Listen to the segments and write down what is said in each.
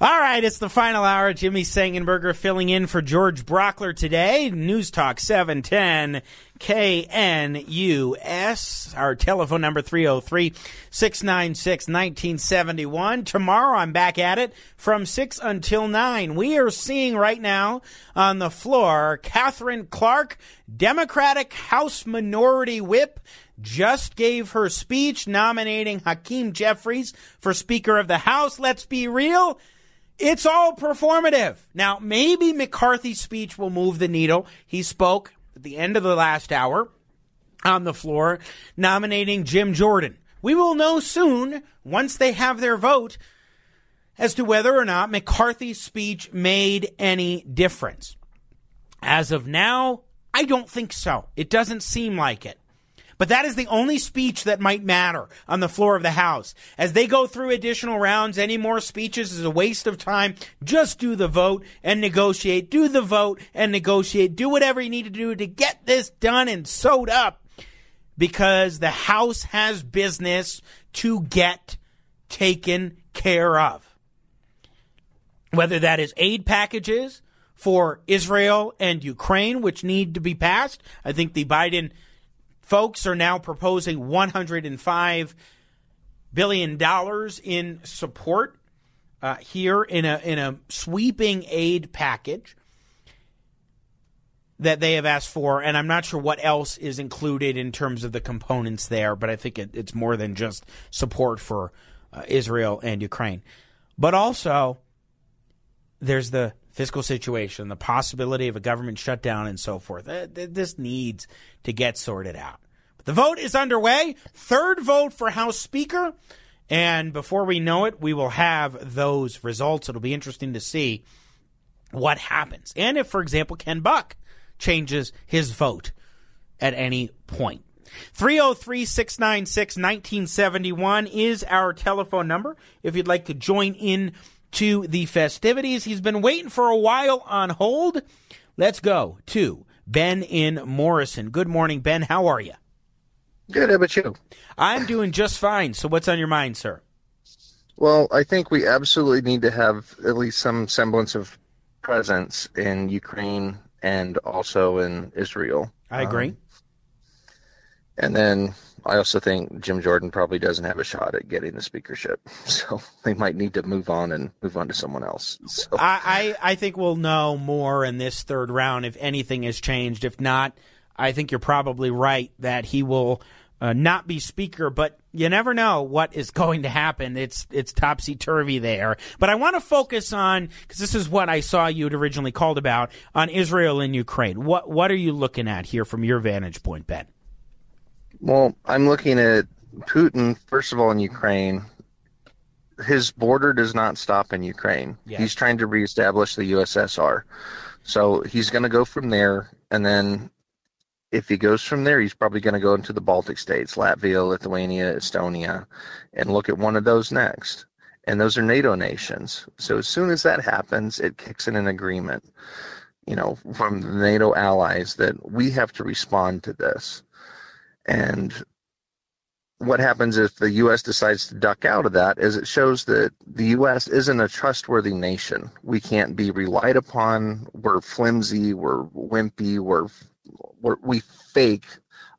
All right, it's the final hour. Jimmy Sengenberger filling in for George Brauchler today. News Talk 710 KNUS. Our telephone number 303 696 1971. Tomorrow I'm back at it from 6 until 9. We are seeing right now on the floor Katherine Clark, Democratic House Minority Whip just gave her speech nominating Hakeem Jeffries for Speaker of the House. Let's be real. It's all performative. Now, maybe McCarthy's speech will move the needle. He spoke at the end of the last hour on the floor nominating Jim Jordan. We will know soon, once they have their vote, as to whether or not McCarthy's speech made any difference. As of now, I don't think so. It doesn't seem like it. But that is the only speech that might matter on the floor of the House. As they go through additional rounds, any more speeches is a waste of time. Just do the vote and negotiate. Do the vote and negotiate. Do whatever you need to do to get this done and sewed up because the House has business to get taken care of. Whether that is aid packages for Israel and Ukraine, which need to be passed. I think the Biden folks are now proposing 105 billion dollars in support uh, here in a in a sweeping aid package that they have asked for, and I'm not sure what else is included in terms of the components there, but I think it, it's more than just support for uh, Israel and Ukraine, but also there's the fiscal situation, the possibility of a government shutdown, and so forth. This needs to get sorted out. But the vote is underway. Third vote for House Speaker. And before we know it, we will have those results. It'll be interesting to see what happens. And if, for example, Ken Buck changes his vote at any point. 303 696 1971 is our telephone number. If you'd like to join in to the festivities. He's been waiting for a while on hold. Let's go to Ben in Morrison. Good morning, Ben. How are you? Good. How about you? I'm doing just fine. So, what's on your mind, sir? Well, I think we absolutely need to have at least some semblance of presence in Ukraine and also in Israel. I agree. Um, and then I also think Jim Jordan probably doesn't have a shot at getting the speakership, so they might need to move on and move on to someone else. So. I, I, I think we'll know more in this third round if anything has changed. If not, I think you're probably right that he will uh, not be speaker, but you never know what is going to happen. It's it's topsy turvy there. But I want to focus on because this is what I saw you had originally called about on Israel and Ukraine. What what are you looking at here from your vantage point, Ben? Well, I'm looking at Putin, first of all, in Ukraine. His border does not stop in Ukraine. Yeah. He's trying to reestablish the USSR. So he's going to go from there. And then if he goes from there, he's probably going to go into the Baltic states, Latvia, Lithuania, Estonia, and look at one of those next. And those are NATO nations. So as soon as that happens, it kicks in an agreement, you know, from the NATO allies that we have to respond to this. And what happens if the U.S. decides to duck out of that is it shows that the U.S. isn't a trustworthy nation. We can't be relied upon. We're flimsy. We're wimpy. We're, we're we fake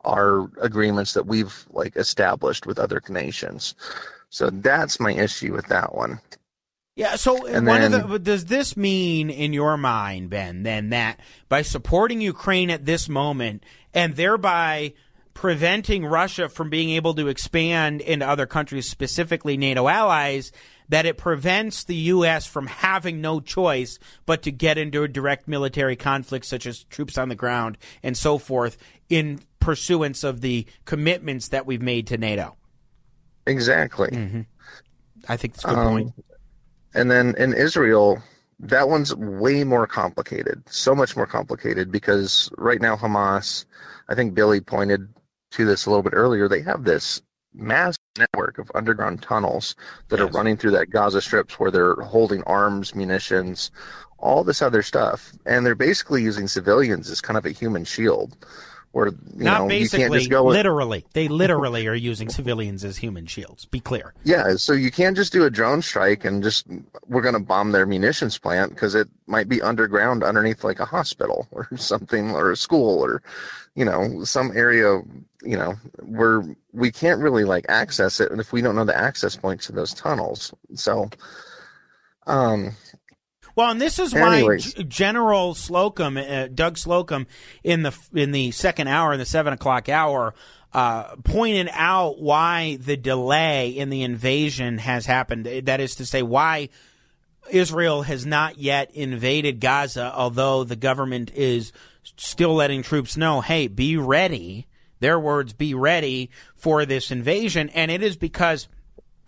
our agreements that we've like established with other nations. So that's my issue with that one. Yeah. So, then, of the, does this mean, in your mind, Ben, then that by supporting Ukraine at this moment and thereby preventing Russia from being able to expand into other countries, specifically NATO allies, that it prevents the U.S. from having no choice but to get into a direct military conflict, such as troops on the ground and so forth, in pursuance of the commitments that we've made to NATO. Exactly. Mm-hmm. I think that's a good um, point. And then in Israel, that one's way more complicated, so much more complicated because right now Hamas, I think Billy pointed to this a little bit earlier, they have this mass network of underground tunnels that yes. are running through that Gaza strips where they're holding arms, munitions, all this other stuff. And they're basically using civilians as kind of a human shield where you not know, basically, you go literally. They literally are using civilians as human shields. Be clear. Yeah, so you can't just do a drone strike and just we're going to bomb their munitions plant because it might be underground underneath like a hospital or something or a school or you know some area you know where we can't really like access it if we don't know the access points to those tunnels. So um well, and this is why G- General Slocum, uh, Doug Slocum, in the in the second hour, in the seven o'clock hour, uh, pointed out why the delay in the invasion has happened. That is to say, why Israel has not yet invaded Gaza, although the government is still letting troops know, hey, be ready. Their words, be ready for this invasion. And it is because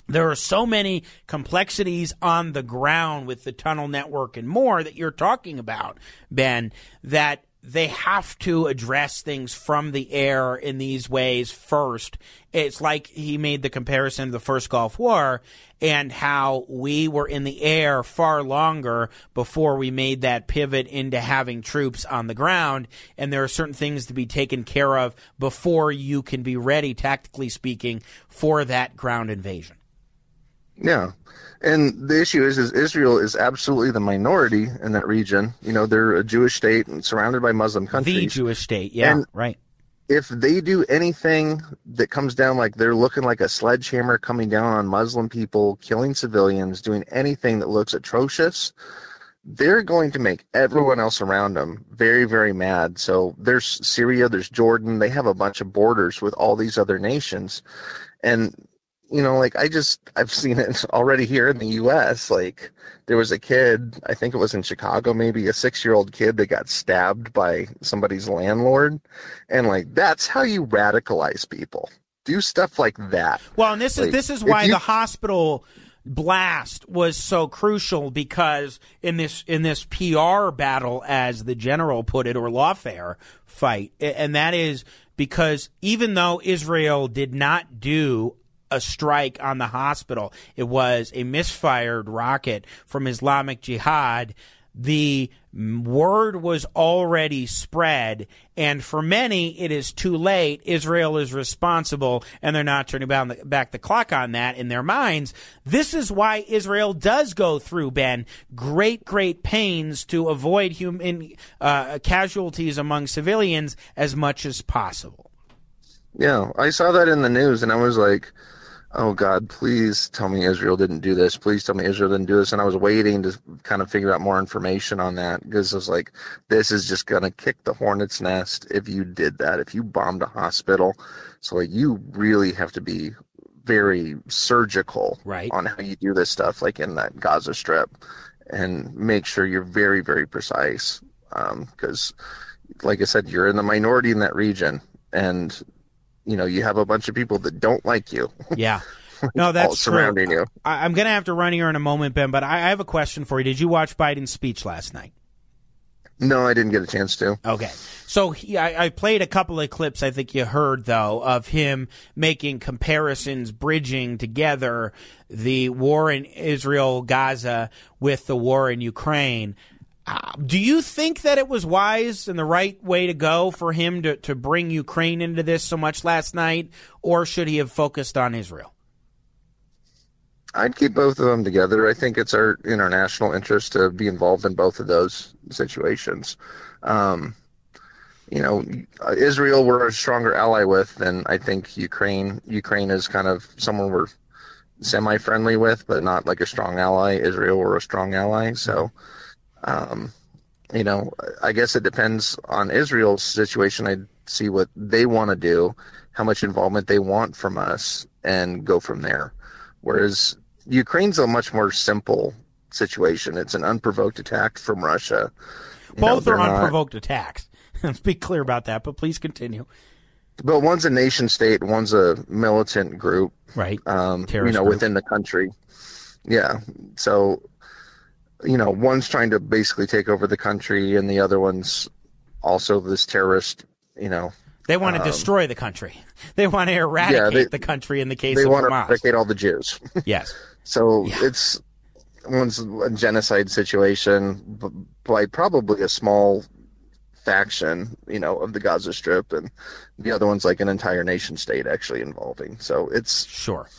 there are so many complexities on the ground with the tunnel network and more that you're talking about, Ben, that they have to address things from the air in these ways first. It's like he made the comparison to the first Gulf War and how we were in the air far longer before we made that pivot into having troops on the ground. And there are certain things to be taken care of before you can be ready, tactically speaking, for that ground invasion. Yeah. And the issue is, is Israel is absolutely the minority in that region. You know, they're a Jewish state and surrounded by Muslim countries. The Jewish state, yeah, and right. If they do anything that comes down like they're looking like a sledgehammer coming down on Muslim people, killing civilians, doing anything that looks atrocious, they're going to make everyone else around them very, very mad. So there's Syria, there's Jordan, they have a bunch of borders with all these other nations. And you know, like I just I've seen it already here in the U.S. Like there was a kid, I think it was in Chicago, maybe a six-year-old kid that got stabbed by somebody's landlord, and like that's how you radicalize people. Do stuff like that. Well, and this like, is this is why you, the hospital blast was so crucial because in this in this PR battle, as the general put it, or lawfare fight, and that is because even though Israel did not do a strike on the hospital. It was a misfired rocket from Islamic Jihad. The word was already spread, and for many, it is too late. Israel is responsible, and they're not turning back the clock on that in their minds. This is why Israel does go through, Ben, great, great pains to avoid human uh, casualties among civilians as much as possible. Yeah, I saw that in the news, and I was like, oh God, please tell me Israel didn't do this. Please tell me Israel didn't do this. And I was waiting to kind of figure out more information on that because I was like, this is just going to kick the hornet's nest if you did that, if you bombed a hospital. So like, you really have to be very surgical right. on how you do this stuff, like in that Gaza Strip, and make sure you're very, very precise. Because, um, like I said, you're in the minority in that region, and you know you have a bunch of people that don't like you. Yeah. No, that's surrounding true. you. I, am going to have to run here in a moment, Ben, but I, I have a question for you. Did you watch Biden's speech last night? No, I didn't get a chance to. Okay. So he, I, I, played a couple of clips, I think you heard, though, of him making comparisons, bridging together the war in Israel, Gaza, with the war in Ukraine. Uh, do you think that it was wise and the right way to go for him to, to bring Ukraine into this so much last night, or should he have focused on Israel? I'd keep both of them together. I think it's our international interest to be involved in both of those situations. Um, you know, Israel we're a stronger ally with than I think Ukraine. Ukraine is kind of someone we're semi-friendly with, but not like a strong ally. Israel we're a strong ally. So. Um, you know, I guess it depends on Israel's situation. I'd see what they want to do, how much involvement they want from us, and go from there. Whereas Ukraine's a much more simple situation. It's an unprovoked attack from Russia. You Both know, are unprovoked not... attacks. Let's be clear about that, but please continue. but one's a nation state, one's a militant group, right? Um, you know, group. within the country. Yeah. So, you know, one's trying to basically take over the country, and the other one's also this terrorist. You know, they want to um, destroy the country. They want to eradicate yeah, they, the country. In the case they of want Hamas. to eradicate all the Jews. yes. so yeah. it's one's a genocide situation by probably a small faction, you know, of the Gaza Strip, and the other one's like an entire nation state actually involving. So it's sure.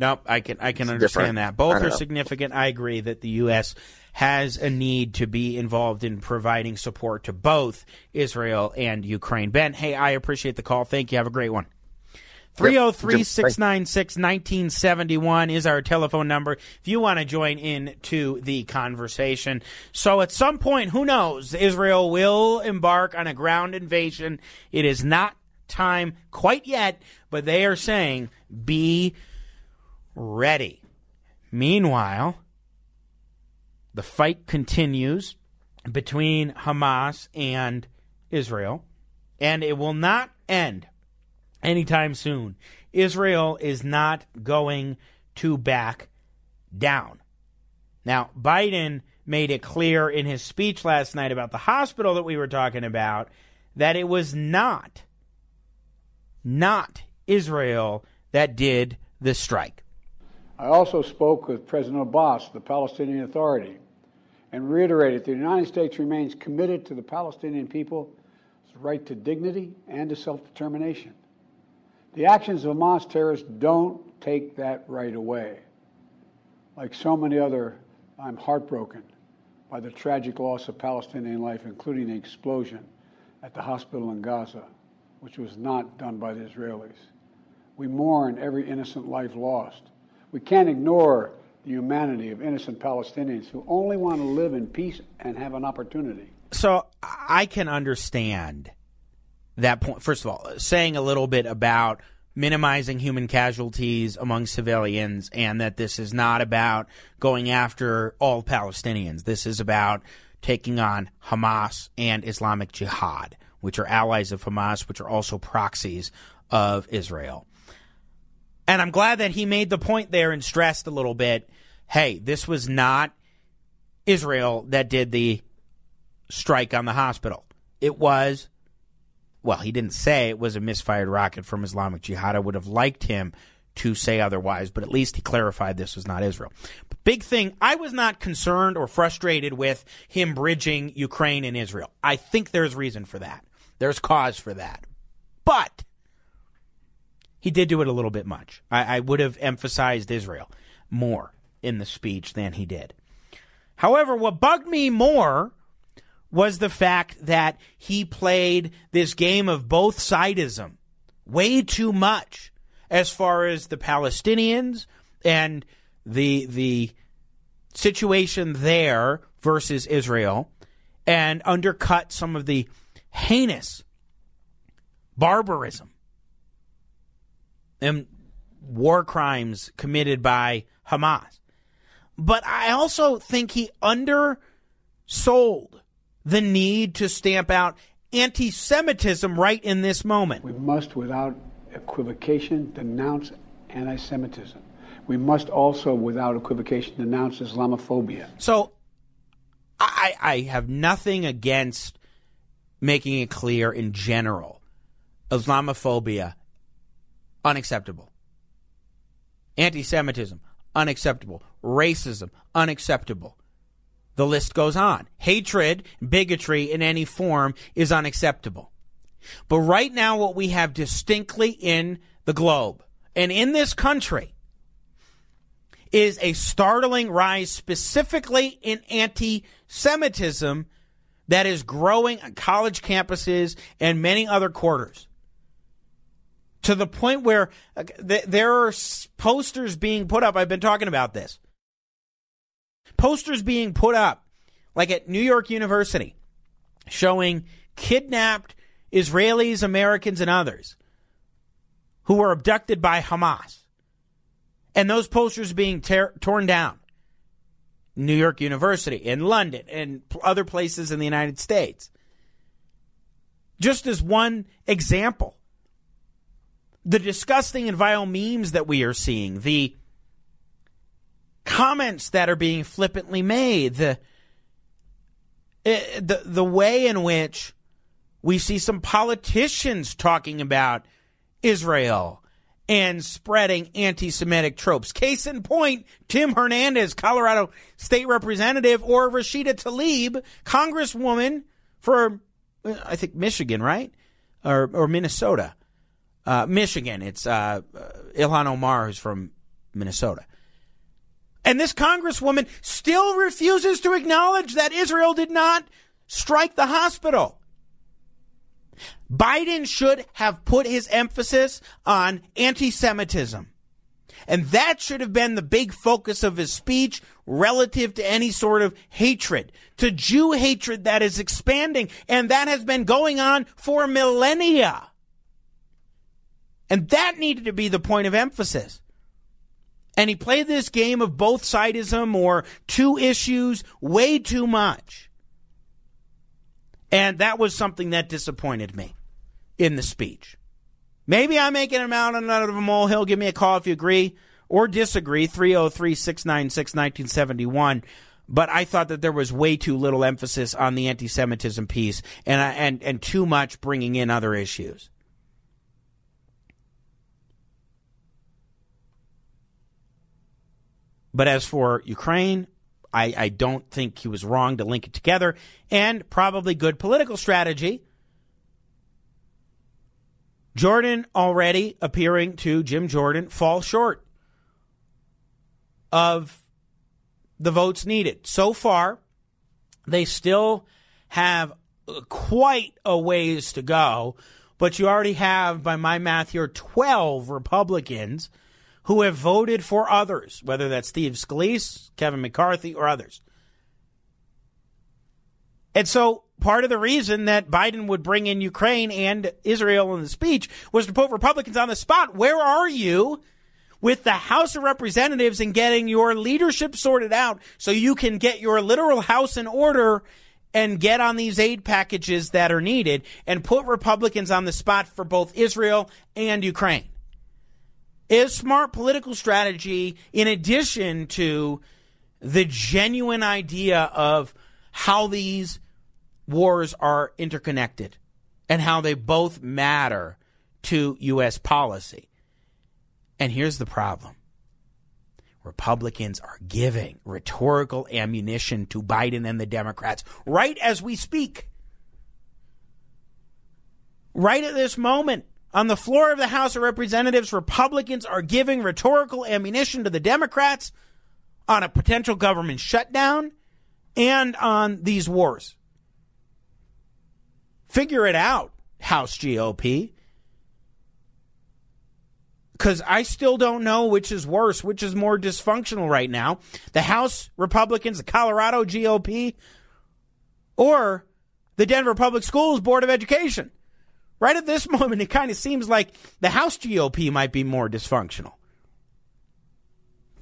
No, I can I can understand that. Both are significant. I agree that the U.S. has a need to be involved in providing support to both Israel and Ukraine. Ben, hey, I appreciate the call. Thank you. Have a great one. 303 696 1971 is our telephone number if you want to join in to the conversation. So, at some point, who knows, Israel will embark on a ground invasion. It is not time quite yet, but they are saying be ready. Meanwhile, the fight continues between Hamas and Israel, and it will not end anytime soon. Israel is not going to back down. Now, Biden made it clear in his speech last night about the hospital that we were talking about that it was not not Israel that did the strike. I also spoke with President Abbas, the Palestinian Authority, and reiterated the United States remains committed to the Palestinian people's right to dignity and to self determination. The actions of Hamas terrorists don't take that right away. Like so many other, I'm heartbroken by the tragic loss of Palestinian life, including the explosion at the hospital in Gaza, which was not done by the Israelis. We mourn every innocent life lost. We can't ignore the humanity of innocent Palestinians who only want to live in peace and have an opportunity. So I can understand that point. First of all, saying a little bit about minimizing human casualties among civilians and that this is not about going after all Palestinians. This is about taking on Hamas and Islamic Jihad, which are allies of Hamas, which are also proxies of Israel. And I'm glad that he made the point there and stressed a little bit hey, this was not Israel that did the strike on the hospital. It was well, he didn't say it was a misfired rocket from Islamic Jihad. I would have liked him to say otherwise, but at least he clarified this was not Israel. But big thing, I was not concerned or frustrated with him bridging Ukraine and Israel. I think there's reason for that. There's cause for that. But he did do it a little bit much. I, I would have emphasized Israel more in the speech than he did. However, what bugged me more was the fact that he played this game of both sidism way too much as far as the Palestinians and the the situation there versus Israel and undercut some of the heinous barbarism and war crimes committed by Hamas. But I also think he undersold the need to stamp out anti Semitism right in this moment. We must, without equivocation, denounce anti Semitism. We must also, without equivocation, denounce Islamophobia. So I, I have nothing against making it clear in general Islamophobia, unacceptable. Anti Semitism, unacceptable. Racism, unacceptable. The list goes on. Hatred, bigotry in any form is unacceptable. But right now, what we have distinctly in the globe and in this country is a startling rise, specifically in anti Semitism, that is growing on college campuses and many other quarters. To the point where uh, there are posters being put up. I've been talking about this posters being put up, like at New York University, showing kidnapped Israelis, Americans, and others who were abducted by Hamas. And those posters being tear- torn down. New York University, in London, and other places in the United States. Just as one example the disgusting and vile memes that we are seeing, the comments that are being flippantly made, the eh, the the way in which we see some politicians talking about Israel and spreading anti Semitic tropes. Case in point, Tim Hernandez, Colorado state representative, or Rashida Tlaib, congresswoman for, I think, Michigan, right? Or, or Minnesota. Uh, Michigan. It's uh, Ilhan Omar, who's from Minnesota. And this congresswoman still refuses to acknowledge that Israel did not strike the hospital. Biden should have put his emphasis on anti Semitism. And that should have been the big focus of his speech relative to any sort of hatred, to Jew hatred that is expanding. And that has been going on for millennia. And that needed to be the point of emphasis. And he played this game of both sidism or two issues way too much. And that was something that disappointed me in the speech. Maybe I'm making a mountain out of a molehill. Give me a call if you agree or disagree. 303 696 1971. But I thought that there was way too little emphasis on the anti Semitism piece and, and, and too much bringing in other issues. But as for Ukraine, I, I don't think he was wrong to link it together, and probably good political strategy. Jordan already appearing to Jim Jordan fall short of the votes needed. So far, they still have quite a ways to go, but you already have, by my math here, 12 Republicans who have voted for others, whether that's Steve Scalise, Kevin McCarthy, or others. And so part of the reason that Biden would bring in Ukraine and Israel in the speech was to put Republicans on the spot. Where are you with the House of Representatives and getting your leadership sorted out so you can get your literal house in order and get on these aid packages that are needed and put Republicans on the spot for both Israel and Ukraine? Is smart political strategy in addition to the genuine idea of how these wars are interconnected and how they both matter to U.S. policy. And here's the problem Republicans are giving rhetorical ammunition to Biden and the Democrats right as we speak. Right at this moment, on the floor of the House of Representatives, Republicans are giving rhetorical ammunition to the Democrats on a potential government shutdown and on these wars. Figure it out, House GOP. Because I still don't know which is worse, which is more dysfunctional right now. The House Republicans, the Colorado GOP, or the Denver Public Schools Board of Education. Right at this moment, it kind of seems like the House GOP might be more dysfunctional.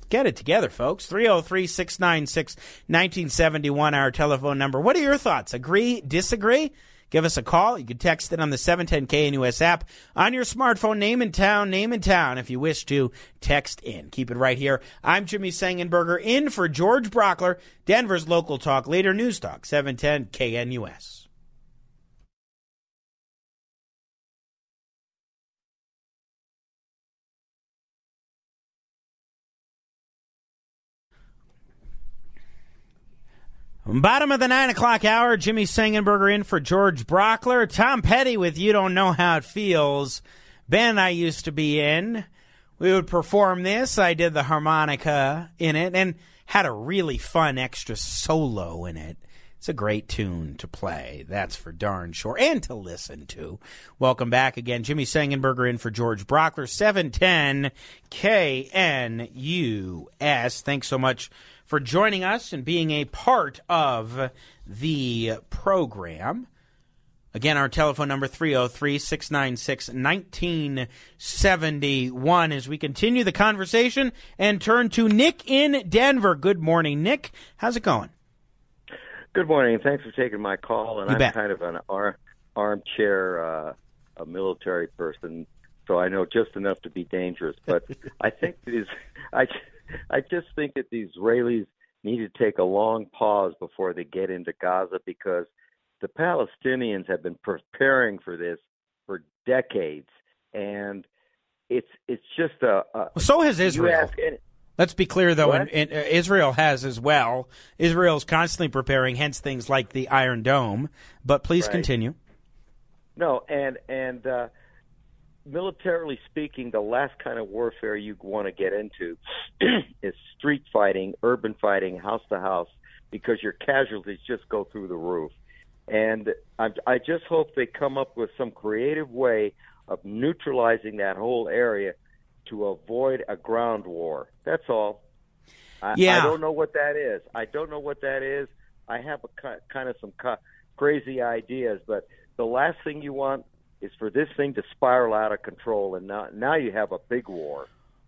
Get it together, folks. 303 696 1971, our telephone number. What are your thoughts? Agree? Disagree? Give us a call. You can text it on the 710KNUS app on your smartphone. Name and town, name and town if you wish to text in. Keep it right here. I'm Jimmy Sengenberger in for George Brauchler, Denver's local talk leader, News Talk 710 KNUS. Bottom of the nine o'clock hour, Jimmy Sengenberger in for George Brauchler. Tom Petty with You Don't Know How It Feels. Ben I used to be in. We would perform this. I did the harmonica in it and had a really fun extra solo in it. It's a great tune to play, that's for darn sure, and to listen to. Welcome back again. Jimmy Sengenberger in for George Brauchler, 710 KNUS. Thanks so much for joining us and being a part of the program. Again, our telephone number 303 696 1971 as we continue the conversation and turn to Nick in Denver. Good morning, Nick. How's it going? Good morning. Thanks for taking my call. And you I'm bet. kind of an ar- armchair uh, a military person so I know just enough to be dangerous. But I think these, I, I just think that the Israelis need to take a long pause before they get into Gaza because the Palestinians have been preparing for this for decades, and it's it's just a. a so has Israel. Let's be clear, though, and, uh, Israel has as well. Israel's constantly preparing, hence things like the Iron Dome. But please right. continue. No, and and uh, militarily speaking, the last kind of warfare you want to get into is street fighting, urban fighting, house to house, because your casualties just go through the roof. And I, I just hope they come up with some creative way of neutralizing that whole area to avoid a ground war. That's all. I, yeah. I don't know what that is. I don't know what that is. I have a kind of some crazy ideas, but the last thing you want is for this thing to spiral out of control, and now now you have a big war.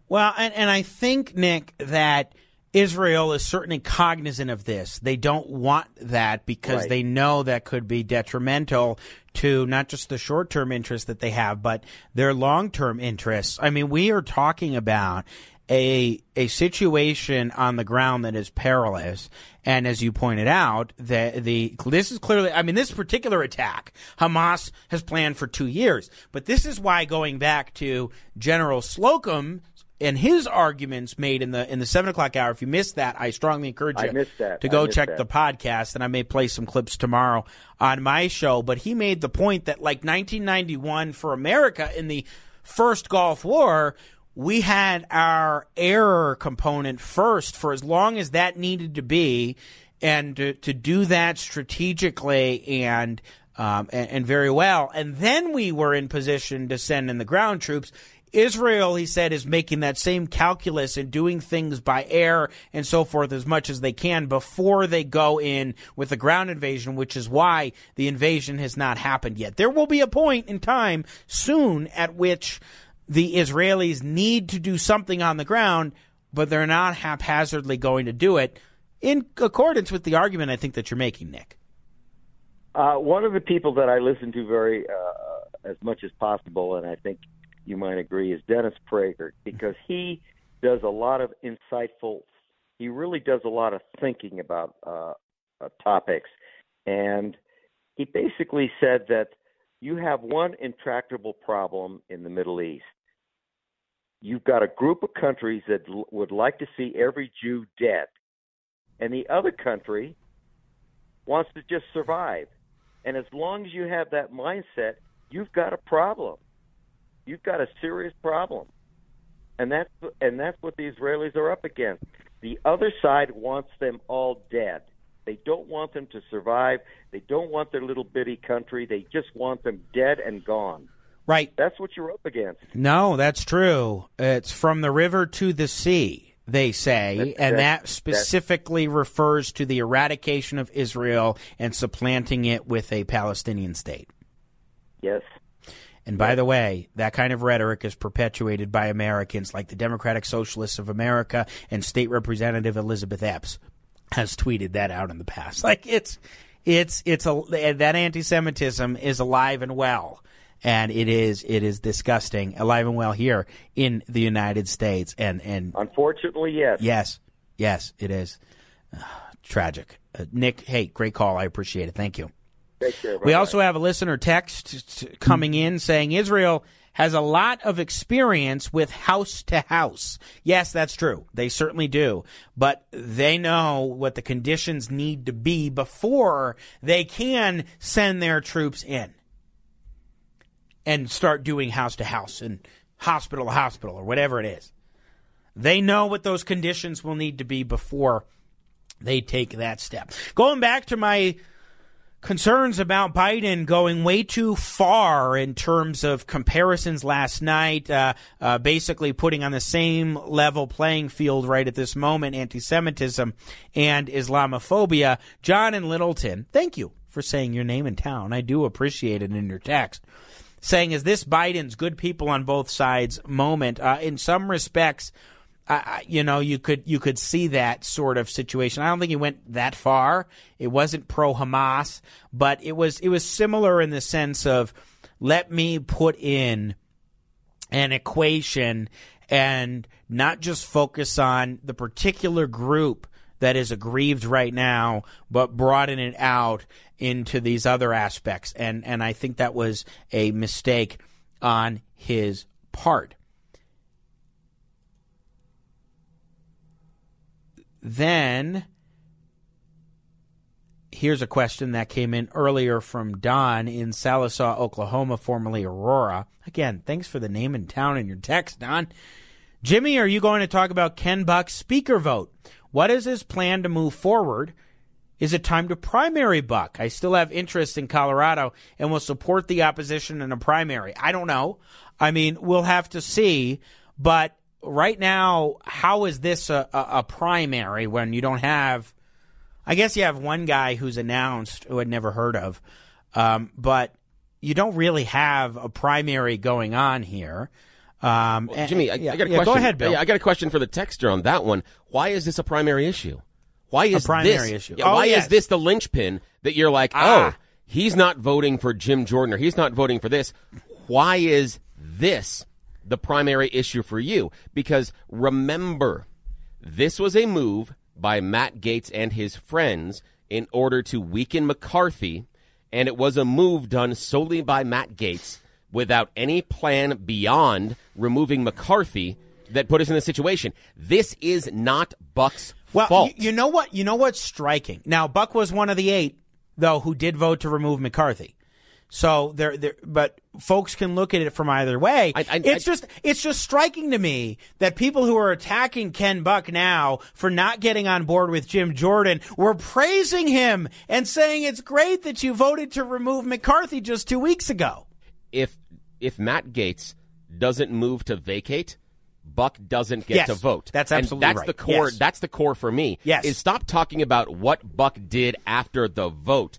Well, and, and I think Nick that Israel is certainly cognizant of this. They don't want that because right. they know that could be detrimental to not just the short term interests that they have, but their long term interests. I mean, we are talking about a a situation on the ground that is perilous. And as you pointed out, the the this is clearly I mean this particular attack Hamas has planned for 2 years. But this is why going back to General Slocum and his arguments made in the in the seven o'clock hour. If you missed that, I strongly encourage you to go check that. the podcast, and I may play some clips tomorrow on my show. But he made the point that like 1991 for America in the first Gulf War, we had our error component first for as long as that needed to be, and to, to do that strategically and, um, and, and very well. And then we were in position to send in the ground troops. Israel, he said, is making that same calculus and doing things by air and so forth as much as they can before they go in with the ground invasion, which is why the invasion has not happened yet. There will be a point in time soon at which the Israelis need to do something on the ground, but they're not haphazardly going to do it in accordance with the argument I think that you're making, Nick. Uh, one of the people that I listen to very uh, as much as possible, and I think you might agree, is Dennis Prager because he does a lot of insightful. He really does a lot of thinking about uh, uh topics, and he basically said that you have one intractable problem in the Middle East, you've got a group of countries that l- would like to see every Jew dead, and the other country wants to just survive. And as long as you have that mindset, you've got a problem. You've got a serious problem. And that's and that's what the Israelis are up against. The other side wants them all dead. They don't want them to survive. They don't want their little bitty country. They just want them dead and gone. Right. That's what you're up against. No, that's true. It's from the river to the sea, they say, that's, and that specifically refers to the eradication of Israel and supplanting it with a Palestinian state. Yes. And by the way, that kind of rhetoric is perpetuated by Americans like the Democratic Socialists of America and State Representative Elizabeth Epps has tweeted that out in the past. Like it's it's it's a that anti-Semitism is alive and well and it is it is disgusting, alive and well here in the United States. And and unfortunately, yes, yes, yes, it is uh, tragic. Uh, Nick, hey, great call. I appreciate it. Thank you. Care, we also have a listener text coming in saying Israel has a lot of experience with house to house. Yes, that's true. They certainly do. But they know what the conditions need to be before they can send their troops in and start doing house to house and hospital to hospital or whatever it is. They know what those conditions will need to be before they take that step. Going back to my concerns about Biden going way too far in terms of comparisons last night, uh, uh, basically putting on the same level playing field right at this moment anti Semitism and Islamophobia. John and Littleton, thank you for saying your name in town. I do appreciate it in your text saying, "Is this Biden's good people on both sides moment?" Uh, in some respects, uh, you know, you could you could see that sort of situation. I don't think he went that far. It wasn't pro Hamas, but it was it was similar in the sense of let me put in an equation and not just focus on the particular group that is aggrieved right now, but broaden it out into these other aspects. And, and I think that was a mistake on his part. Then here's a question that came in earlier from Don in Sallisaw, Oklahoma, formerly Aurora. Again, thanks for the name and town in your text, Don. Jimmy, are you going to talk about Ken Buck's speaker vote? What is his plan to move forward? Is it time to primary Buck? I still have interest in Colorado and will support the opposition in a primary. I don't know. I mean, we'll have to see. But right now, how is this a, a, a primary when you don't have? I guess you have one guy who's announced who I'd never heard of, um, but you don't really have a primary going on here. Um, well, Jimmy, I, yeah, I, got a yeah, question. Go ahead, Bill. I got a question for the texter on that one. Why is this a primary issue? Why is a primary this, issue? Yeah, oh, why yes. is this the linchpin that you're like, ah. oh, he's not voting for Jim Jordan or he's not voting for this? Why is this the primary issue for you? Because remember, this was a move by Matt Gaetz and his friends in order to weaken McCarthy, and it was a move done solely by Matt Gaetz without any plan beyond removing McCarthy that put us in this situation. This is not Buck's well, fault. You, you know what? You know what's striking. Now, Buck was one of the eight, though, who did vote to remove McCarthy. So there, there, but folks can look at it from either way. I, I, it's I, just, it's just striking to me that people who are attacking Ken Buck now for not getting on board with Jim Jordan were praising him and saying it's great that you voted to remove McCarthy just two weeks ago. If if Matt Gaetz doesn't move to vacate, Buck doesn't get yes, to vote. That's absolutely and that's right. the core. Yes. That's the core for me. Yes. Is stop talking about what Buck did after the vote.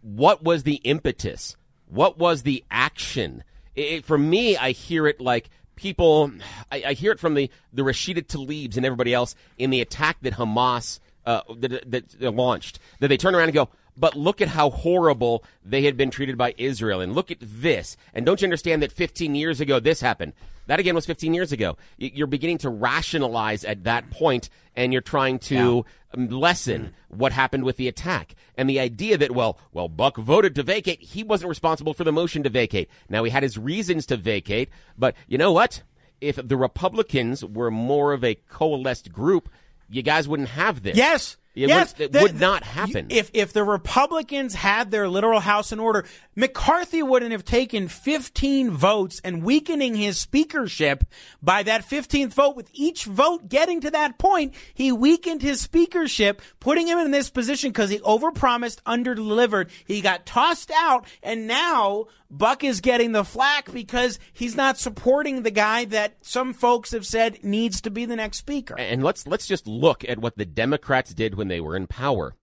What was the impetus? What was the action? It, for me, I hear it like people. I, I, hear it from the the Rashida Tlaibs and everybody else in the attack that Hamas uh, that, that launched. That they turn around and go, but look at how horrible they had been treated by Israel. And look at this. And don't you understand that 15 years ago this happened? That again was 15 years ago. You're beginning to rationalize at that point and you're trying to yeah. Um, lessen what happened with the attack. And the idea that, well, well, Buck voted to vacate. He wasn't responsible for the motion to vacate. Now he had his reasons to vacate, but you know what? If the Republicans were more of a coalesced group, you guys wouldn't have this. Yes. It, yes, would, it the, would not happen. If if the Republicans had their literal house in order, McCarthy wouldn't have taken 15 votes and weakening his speakership by that 15th vote. With each vote getting to that point, he weakened his speakership, putting him in this position because he overpromised, underdelivered. He got tossed out, and now Buck is getting the flack because he's not supporting the guy that some folks have said needs to be the next speaker. And let's let's just look at what the Democrats did when they were in power.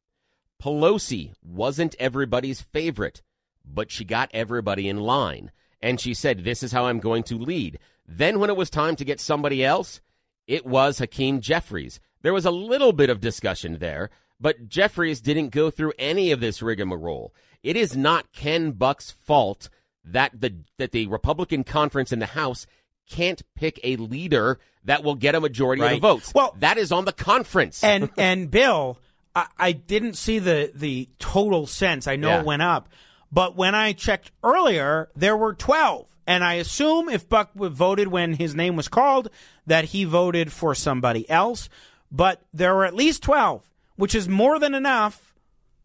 Pelosi wasn't everybody's favorite, but she got everybody in line. And she said, This is how I'm going to lead. Then, when it was time to get somebody else, it was Hakeem Jeffries. There was a little bit of discussion there, but Jeffries didn't go through any of this rigmarole. It is not Ken Buck's fault that the that the Republican conference in the House can't pick a leader that will get a majority right. of the votes. Well, that is on the conference. And and Bill, I, I didn't see the the total sense. I know yeah. it went up, but when I checked earlier, there were twelve. And I assume if Buck voted when his name was called, that he voted for somebody else. But there were at least 12, which is more than enough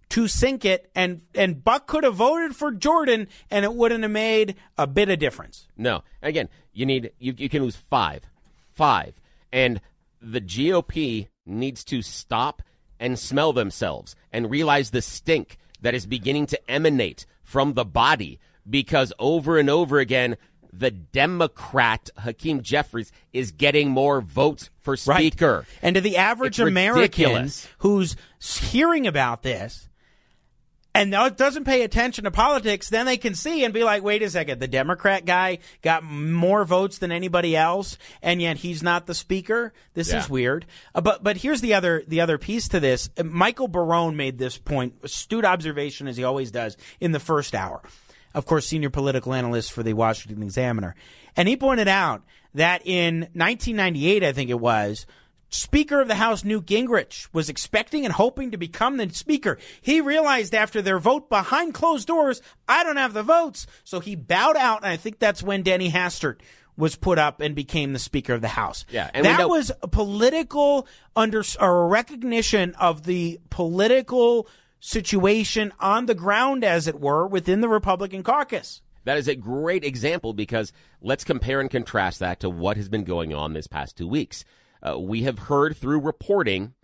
to sink it, and and Buck could have voted for Jordan, and it wouldn't have made a bit of difference. No, again, you need you you can lose five, five, and the GOP needs to stop and smell themselves and realize the stink that is beginning to emanate from the body because over and over again the Democrat Hakeem Jeffries is getting more votes for speaker. Right. And to the average it's American ridiculous. who's hearing about this and doesn't pay attention to politics, then they can see and be like, wait a second, the Democrat guy got more votes than anybody else, and yet he's not the speaker. This yeah. is weird. Uh, but but here's the other the other piece to this. Michael Barone made this point, astute observation as he always does in the first hour of course, senior political analyst for the Washington Examiner. And he pointed out that in 1998, I think it was, Speaker of the House Newt Gingrich was expecting and hoping to become the Speaker. He realized after their vote behind closed doors, I don't have the votes. So he bowed out, and I think that's when Denny Hastert was put up and became the Speaker of the House. Yeah, and that was a political under or a recognition of the political situation on the ground, as it were, within the Republican caucus. That is a great example because let's compare and contrast that to what has been going on this past two weeks. Uh, we have heard through reporting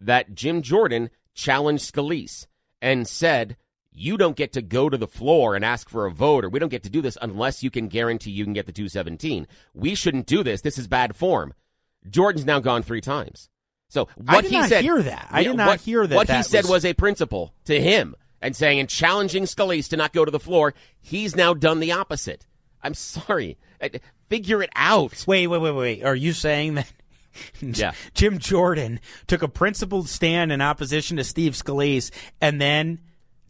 that Jim Jordan challenged Scalise and said, you don't get to go to the floor and ask for a vote, or we don't get to do this unless you can guarantee you can get the 217. We shouldn't do this. This is bad form. Jordan's now gone three times. So what he said, hear that. I did not what, hear that. What that he said was... a principle to him and saying and challenging Scalise to not go to the floor. He's now done the opposite. I'm sorry. Figure it out. Wait, wait, wait, wait. Are you saying that yeah. Jim Jordan took a principled stand in opposition to Steve Scalise and then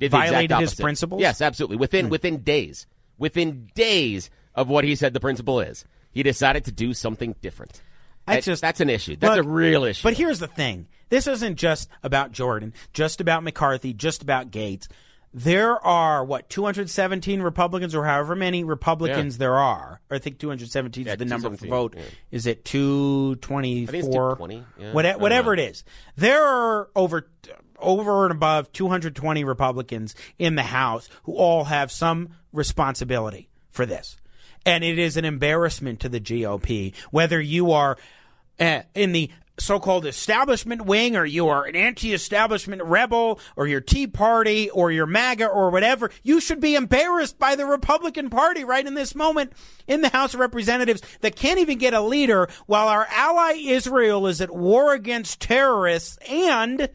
violated his principles? Yes, absolutely. Within hmm. within days, within days of what he said the principle is, he decided to do something different. I just that's an issue. That's look, a real issue. But here's the thing: this isn't just about Jordan, just about McCarthy, just about Gaetz. There are what 217 Republicans, or however many Republicans yeah. there are. I think 217 yeah, is the number for vote. Yeah. Is it 224? 220. What, whatever it is, there are over over and above 220 Republicans in the House who all have some responsibility for this. And it is an embarrassment to the GOP, whether you are uh, in the so-called establishment wing or you are an anti-establishment rebel or your Tea Party or your MAGA or whatever, you should be embarrassed by the Republican Party right in this moment in the House of Representatives that can't even get a leader while our ally Israel is at war against terrorists and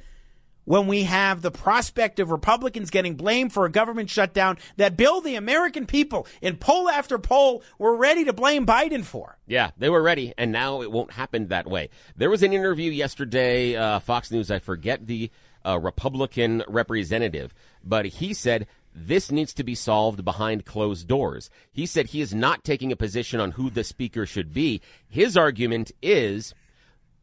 when we have the prospect of Republicans getting blamed for a government shutdown that Bill, the American people, in poll after poll, were ready to blame Biden for. Yeah, they were ready, and now it won't happen that way. There was an interview yesterday, uh, Fox News, I forget the uh, Republican representative, but he said this needs to be solved behind closed doors. He said he is not taking a position on who the speaker should be. His argument is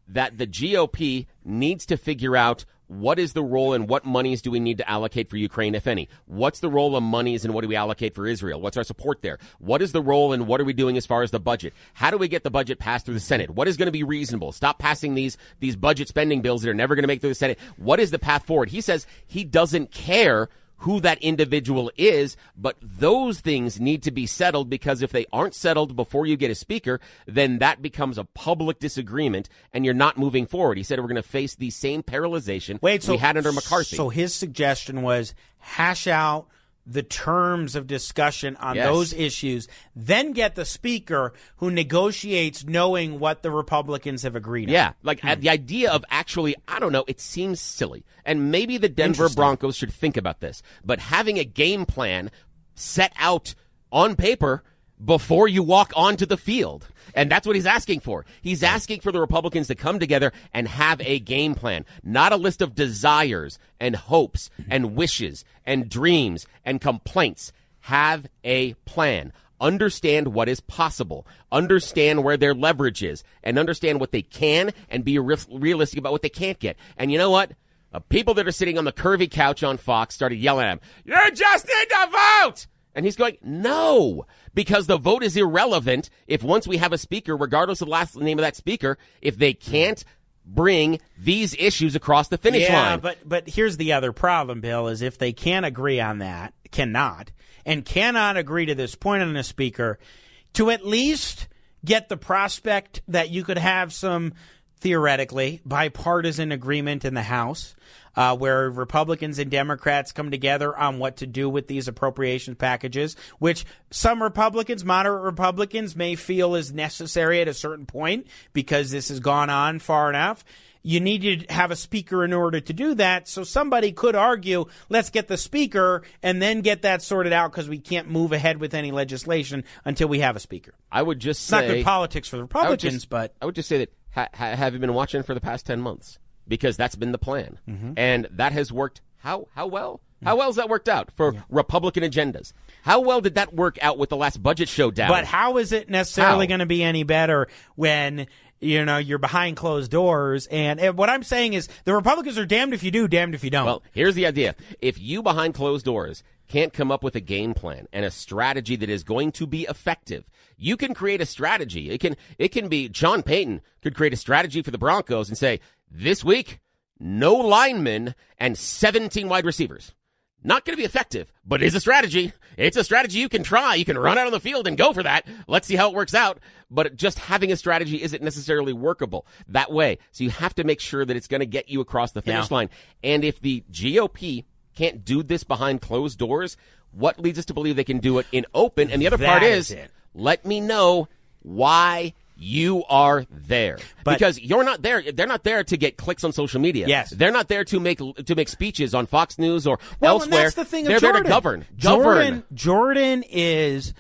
that the GOP needs to figure out what is the role and what monies do we need to allocate for Ukraine, if any? What's the role of monies and what do we allocate for Israel? What's our support there? What is the role and what are we doing as far as the budget? How do we get the budget passed through the Senate? What is going to be reasonable? Stop passing these, these budget spending bills that are never going to make through the Senate. What is the path forward? He says he doesn't care who that individual is, but those things need to be settled because if they aren't settled before you get a speaker, then that becomes a public disagreement and you're not moving forward. He said we're going to face the same paralyzation Wait, so, we had under McCarthy. So his suggestion was hash out the terms of discussion on yes. those issues, then get the speaker who negotiates knowing what the Republicans have agreed on. yeah, on. like hmm. the idea of actually, I don't know, it seems silly. And maybe the Denver Broncos should think about this. But having a game plan set out on paper before you walk onto the field. And that's what he's asking for. He's asking for the Republicans to come together and have a game plan, not a list of desires and hopes and wishes and dreams and complaints. Have a plan. Understand what is possible. Understand where their leverage is and understand what they can and be realistic about what they can't get. And you know what? Uh, people that are sitting on the curvy couch on Fox started yelling at him, You just need to vote! And he's going, no, because the vote is irrelevant if once we have a speaker, regardless of the last name of that speaker, if they can't bring these issues across the finish yeah, line. but but here's the other problem, Bill, is if they can't agree on that, cannot, and cannot agree to this point on a speaker, to at least get the prospect that you could have some theoretically bipartisan agreement in the House uh, where Republicans and Democrats come together on what to do with these appropriations packages, which some Republicans, moderate Republicans, may feel is necessary at a certain point because this has gone on far enough. You need to have a speaker in order to do that. So somebody could argue, let's get the speaker and then get that sorted out because we can't move ahead with any legislation until we have a speaker. I would just it's say, not good politics for the Republicans, I just, but I would just say that ha- have you been watching for the past ten months? because that's been the plan, mm-hmm. and that has worked. How how well? How well has that worked out for yeah. Republican agendas? How well did that work out with the last budget showdown? But how is it necessarily going to be any better when you know you're behind closed doors? And, and what I'm saying is the Republicans are damned if you do, damned if you don't. Well, here's the idea: if you behind closed doors can't come up with a game plan and a strategy that is going to be effective, you can create a strategy. It can it can be Sean Payton could create a strategy for the Broncos and say this week no linemen and 17 wide receivers. Not going to be effective, but it is a strategy. It's a strategy you can try. You can run out on the field and go for that. Let's see how it works out. But just having a strategy isn't necessarily workable that way. So you have to make sure that it's going to get you across the finish yeah. line. And if the GOP can't do this behind closed doors, what leads us to believe they can do it in open? And the other that part is, is let me know why you are there but, because you're not there. They're not there to get clicks on social media. Yes, they're not there to make to make speeches on Fox News or well, elsewhere. that's the thing. They're Jordan. there to govern. Jordan, govern. Jordan is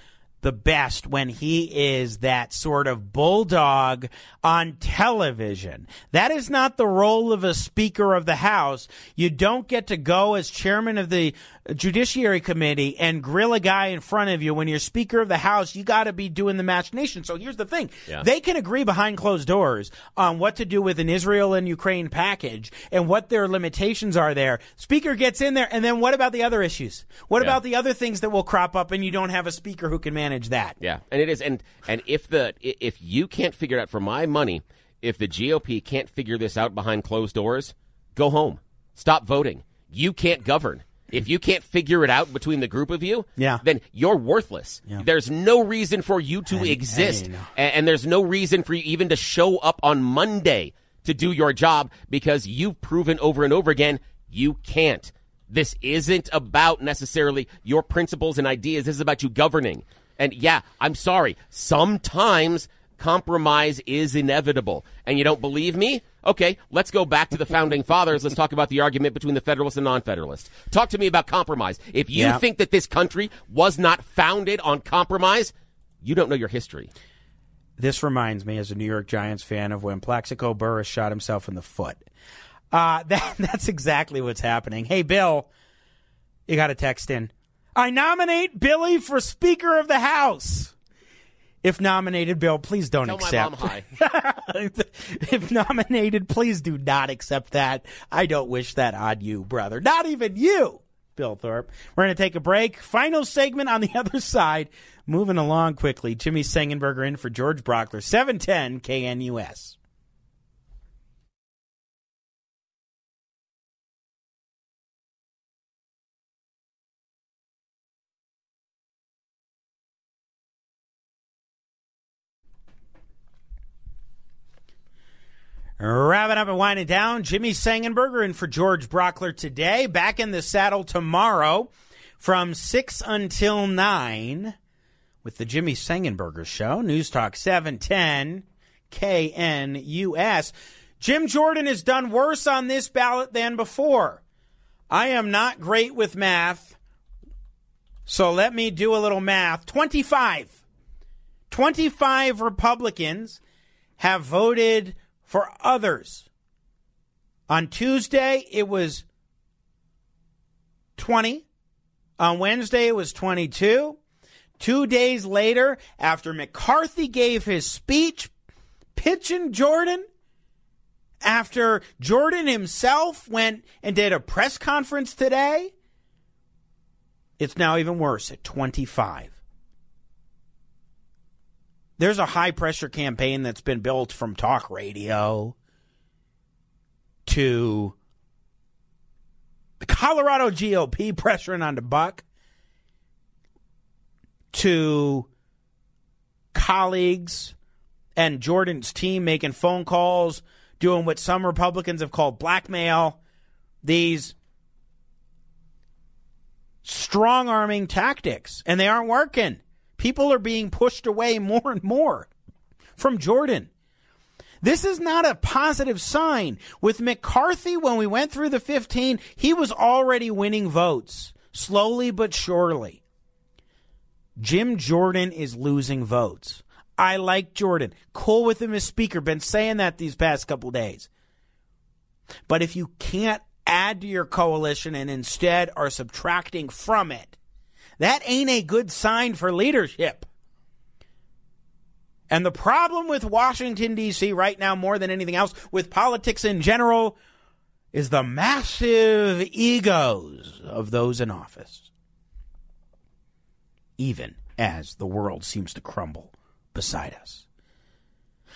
the best when he is that sort of bulldog on television. That is not the role of a Speaker of the House. You don't get to go as chairman of the Judiciary Committee and grill a guy in front of you when you're Speaker of the House. You got to be doing the machination. So here's the thing: yeah. they can agree behind closed doors on what to do with an Israel and Ukraine package and what their limitations are. There, Speaker gets in there, and then what about the other issues? What yeah. about the other things that will crop up, and you don't have a Speaker who can manage that? Yeah, and it is, and and if the if you can't figure it out for my money, if the GOP can't figure this out behind closed doors, go home, stop voting. You can't govern if you can't figure it out between the group of you, yeah. then you're worthless. Yeah. There's no reason for you to I, exist. I and, and there's no reason for you even to show up on Monday to do your job because you've proven over and over again you can't. This isn't about necessarily your principles and ideas. This is about you governing. And yeah, I'm sorry. Sometimes compromise is inevitable. And you don't believe me? Okay, let's go back to the founding fathers. Let's talk about the argument between the Federalists and non-Federalists. Talk to me about compromise. If you yeah. think that this country was not founded on compromise, you don't know your history. This reminds me, as a New York Giants fan, of when Plaxico Burress shot himself in the foot. Uh, that, that's exactly what's happening. Hey, Bill, you got a text in. I nominate Billy for Speaker of the House. If nominated, Bill, please don't Tell accept. My mom hi. if nominated, please do not accept that. I don't wish that on you, brother. Not even you, Bill Thorpe. We're going to take a break. Final segment on the other side. Moving along quickly. Jimmy Sengenberger in for George Brauchler, 710 KNUS. Wrapping up and winding down, Jimmy Sengenberger in for George Brauchler today. Back in the saddle tomorrow from 6 until 9 with the Jimmy Sengenberger Show. News Talk 710 KNUS. Jim Jordan has done worse on this ballot than before. I am not great with math, so let me do a little math. 25. 25 Republicans have voted for others. On Tuesday, it was 20. On Wednesday, it was 22. Two days later, after McCarthy gave his speech pitching Jordan, after Jordan himself went and did a press conference today, it's now even worse at 25. There's a high pressure campaign that's been built from talk radio to the Colorado GOP pressuring on the buck to colleagues and Jordan's team making phone calls, doing what some Republicans have called blackmail, these strong arming tactics, and they aren't working. People are being pushed away more and more from Jordan. This is not a positive sign. With McCarthy, when we went through the 15, he was already winning votes, slowly but surely. Jim Jordan is losing votes. I like Jordan. Cool with him as speaker. Been saying that these past couple days. But if you can't add to your coalition and instead are subtracting from it. That ain't a good sign for leadership. And the problem with Washington, D.C. right now, more than anything else, with politics in general, is the massive egos of those in office. Even as the world seems to crumble beside us.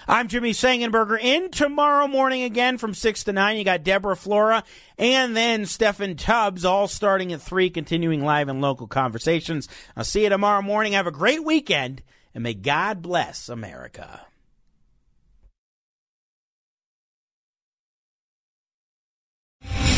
I'm Jimmy Sengenberger in tomorrow morning again from 6 to 9. You got Deborah Flora and then Steffan Tubbs all starting at 3, continuing live and local conversations. I'll see you tomorrow morning. Have a great weekend and may God bless America.